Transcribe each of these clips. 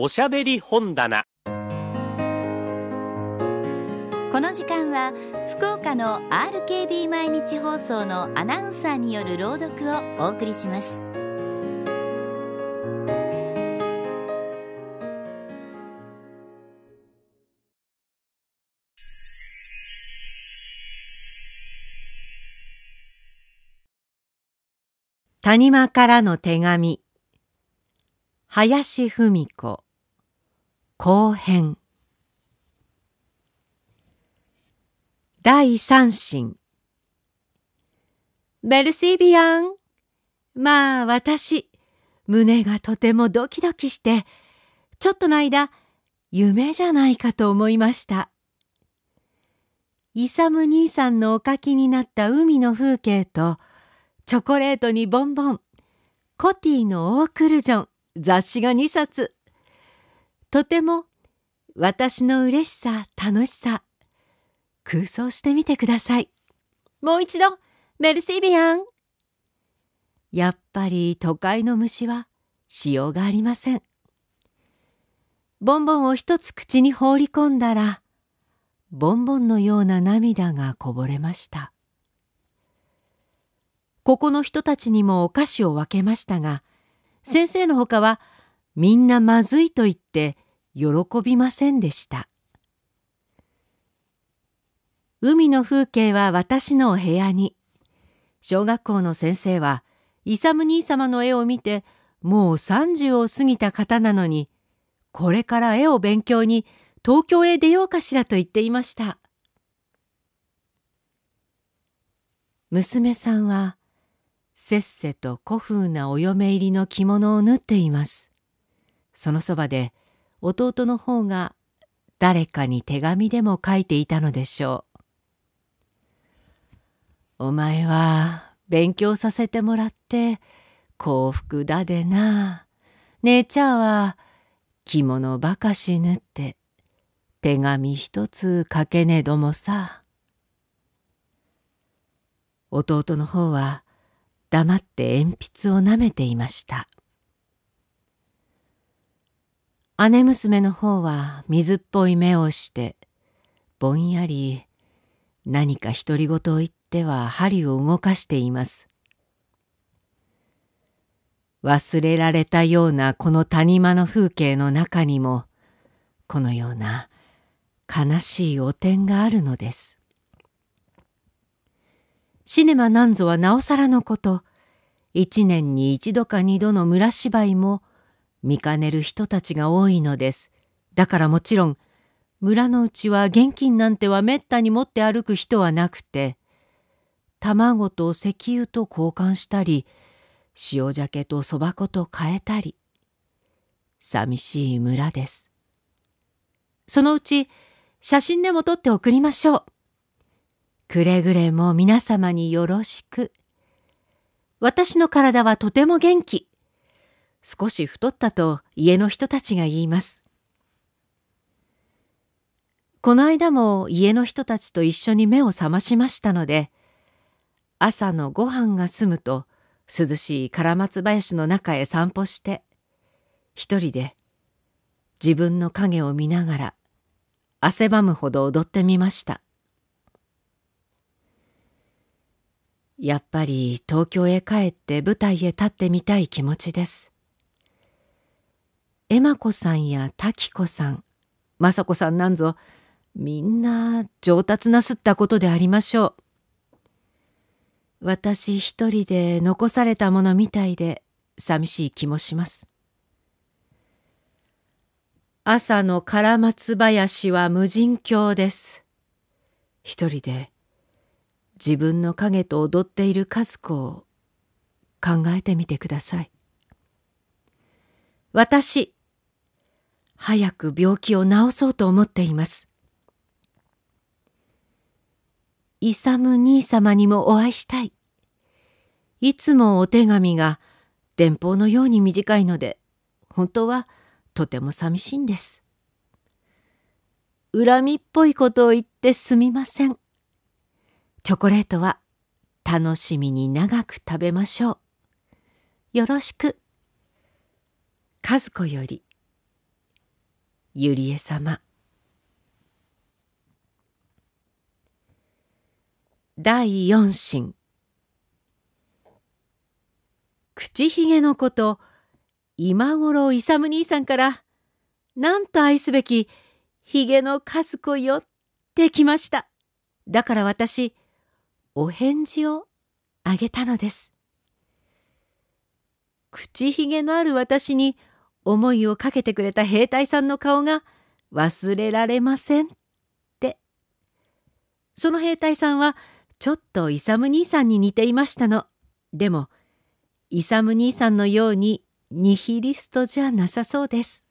おしゃべり本棚。この時間は福岡の RKB 毎日放送のアナウンサーによる朗読をお送りします。谷間からの手紙。林芙美子後編。第三審。ベルシービアンまあ私胸がとてもドキドキしてちょっとの間夢じゃないかと思いました。イサム兄さんのお書きになった海の風景とチョコレートにボンボンコティのオークルジョン雑誌が2冊。とても私の嬉しさ楽しさ空想してみてください。もう一度メルシビアン。やっぱり都会の虫はしようがありません。ボンボンを一つ口に放り込んだらボンボンのような涙がこぼれました。ここの人たちにもお菓子を分けましたが先生のほかはみんなまずいと言って喜びませんでした。海の風景は私のお部屋に。小学校の先生はイサム兄様の絵を見てもう30を過ぎた方なのにこれから絵を勉強に東京へ出ようかしらと言っていました。娘さんはせっせと古風なお嫁入りの着物を縫っています。そのそばで弟の方が誰かに手紙でも書いていたのでしょう。お前は勉強させてもらって幸福だでな。姉ちゃんは着物ばかし縫って手紙一つ書けねどもさ。弟の方は黙って鉛筆をなめていました。姉娘の方は水っぽい目をしてぼんやり何か独り言を言っては針を動かしています。忘れられたようなこの谷間の風景の中にもこのような悲しいお点があるのです。シネマなんぞはなおさらのこと一年に一度か二度の村芝居も見かねる人たちが多いのですだからもちろん村のうちは現金なんてはめったに持って歩く人はなくて卵と石油と交換したり塩鮭とそば粉と変えたり寂しい村ですそのうち写真でも撮って送りましょうくれぐれも皆様によろしく。私の体はとても元気。少し太ったと家の人たちが言います。この間も家の人たちと一緒に目を覚ましましたので、朝のご飯が済むと涼しい唐松林の中へ散歩して、一人で自分の影を見ながら汗ばむほど踊ってみました。やっぱり東京へ帰って舞台へ立ってみたい気持ちです。恵麻子さんや滝子さん、雅子さんなんぞ、みんな上達なすったことでありましょう。私一人で残されたものみたいで寂しい気もします。朝の唐松林は無人境です。一人で自分の影と踊っている和子を考えてみてください。私、早く病気を治そうと思っています。イサム兄様にもお会いしたい。いつもお手紙が電報のように短いので、本当はとても寂しいんです。恨みっぽいことを言ってすみません。チョコレートは楽しみに長く食べましょう。よろしく。和子よりゆりえ様。第四審口ひげのこと今頃勇兄さんからなんと愛すべきひげの数子よってきました。だから私お返事をあげたのです。口ひげのある私に思いをかけてくれた兵隊さんの顔が忘れられませんって。その兵隊さんはちょっと勇兄さんに似ていましたの。でも勇兄さんのようにニヒリストじゃなさそうです。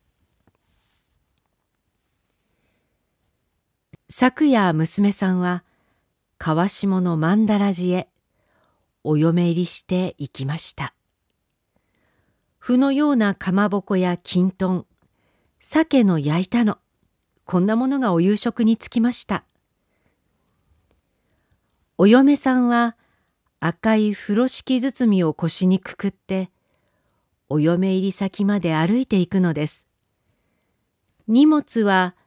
昨夜娘さんは川下の曼荼羅寺へお嫁入りして行きました。麩のようなかまぼこやきんとん。鮭の焼いたの。こんなものがお夕食につきました。お嫁さんは赤い風呂敷包みを腰にくくってお嫁入り先まで歩いていくのです。荷物は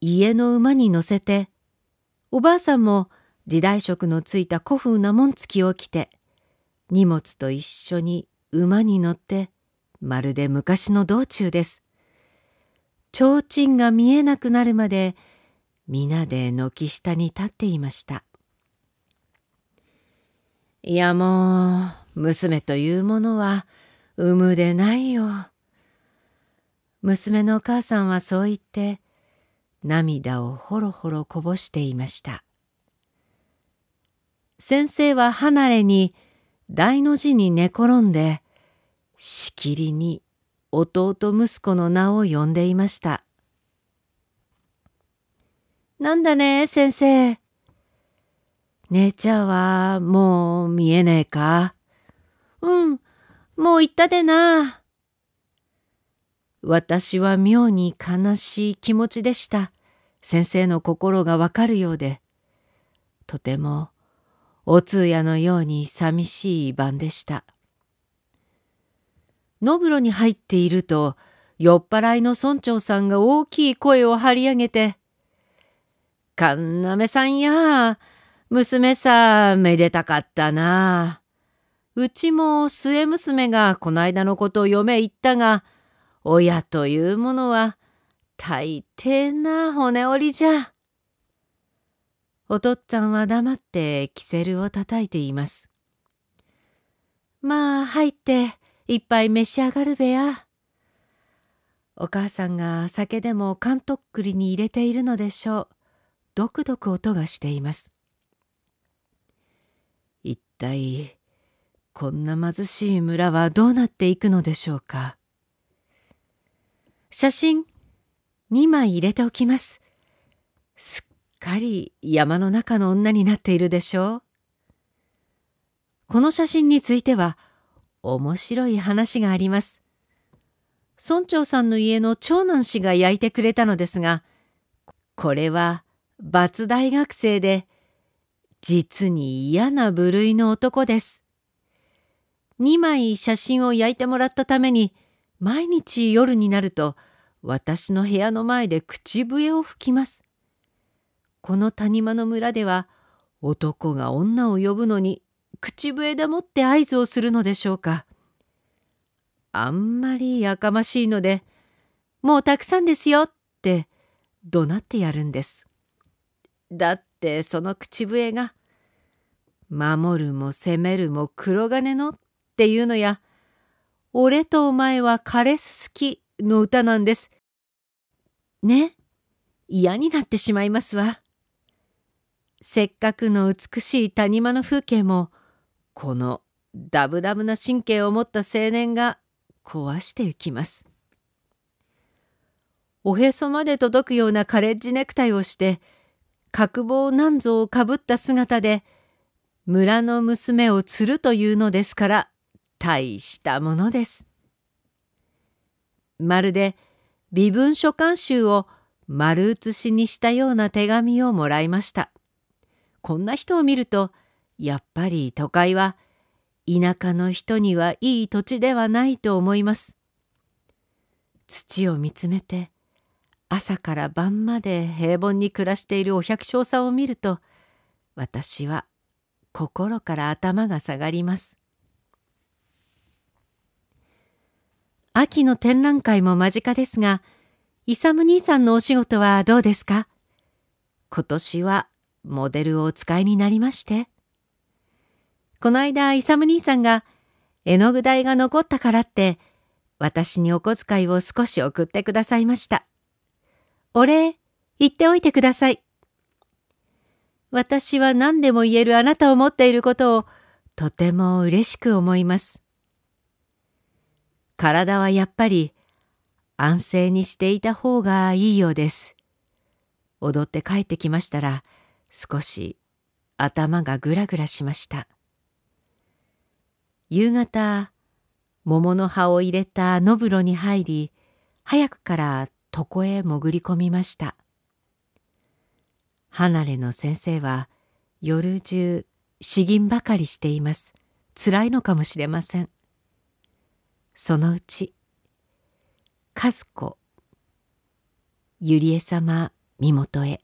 家の馬に乗せておばあさんも時代色のついた古風な紋付きを着て荷物と一緒に馬に乗ってまるで昔の道中です。提灯が見えなくなるまで皆で軒下に立っていました。いやもう娘というものは産むでないよ。娘のお母さんはそう言って涙をほろほろこぼしていました。先生は離れに大の字に寝転んでしきりに弟息子の名を呼んでいました。なんだね、先生。姉ちゃんはもう見えねえか？うん、もう行ったでな。私は妙に悲しい気持ちでした。先生の心がわかるようで。とてもお通夜のように寂しい晩でした。ノブロに入っていると酔っ払いの村長さんが大きい声を張り上げて「かんなめさんや娘さめでたかったな。うちも末娘がこの間のことを嫁言ったが親というものは大抵な骨折りじゃ。お父っつぁんは黙ってキセルを叩いています。まあ入って一杯召し上がるべや。お母さんが酒でも缶とっくりに入れているのでしょう。ドクドク音がしています。一体こんな貧しい村はどうなっていくのでしょうか。写真2枚入れておきます。すっかり山の中の女になっているでしょう。この写真については面白い話があります。村長さんの家の長男氏が焼いてくれたのですが、これは罰大学生で、実に嫌な部類の男です。2枚写真を焼いてもらったために、毎日夜になると、私の部屋の前で口笛を吹きます。この谷間の村では、男が女を呼ぶのに口笛でもって合図をするのでしょうか。あんまりやかましいので、もうたくさんですよって怒鳴ってやるんです。だってその口笛が、守るも責めるも黒金のっていうのや、俺とお前は枯れすすきの歌なんです。ね、嫌になってしまいますわ。せっかくの美しい谷間の風景もこのダブダブな神経を持った青年が壊してゆきます。おへそまで届くようなカレッジネクタイをして角棒なんぞをかぶった姿で村の娘を釣るというのですから大したものです。まるで微文書簡集を丸写しにしたような手紙をもらいました。こんな人を見るとやっぱり都会は田舎の人にはいい土地ではないと思います。土を見つめて朝から晩まで平凡に暮らしているお百姓さんを見ると私は心から頭が下がります。秋の展覧会も間近ですがイサム兄さんのお仕事はどうですか？今年はモデルをお使いになりまして。この間イサム兄さんが絵の具代が残ったからって私にお小遣いを少し送ってくださいました。お礼、言っておいてください。私は何でも言えるあなたを持っていることをとても嬉しく思います。体はやっぱり安静にしていた方がいいようです。踊って帰ってきましたら少し頭がぐらぐらしました。夕方、桃の葉を入れた野風呂に入り、早くから床へ潜り込みました。離れの先生は夜中詩吟ばかりしています。辛いのかもしれません。そのうち和子ゆりえ様身元へ。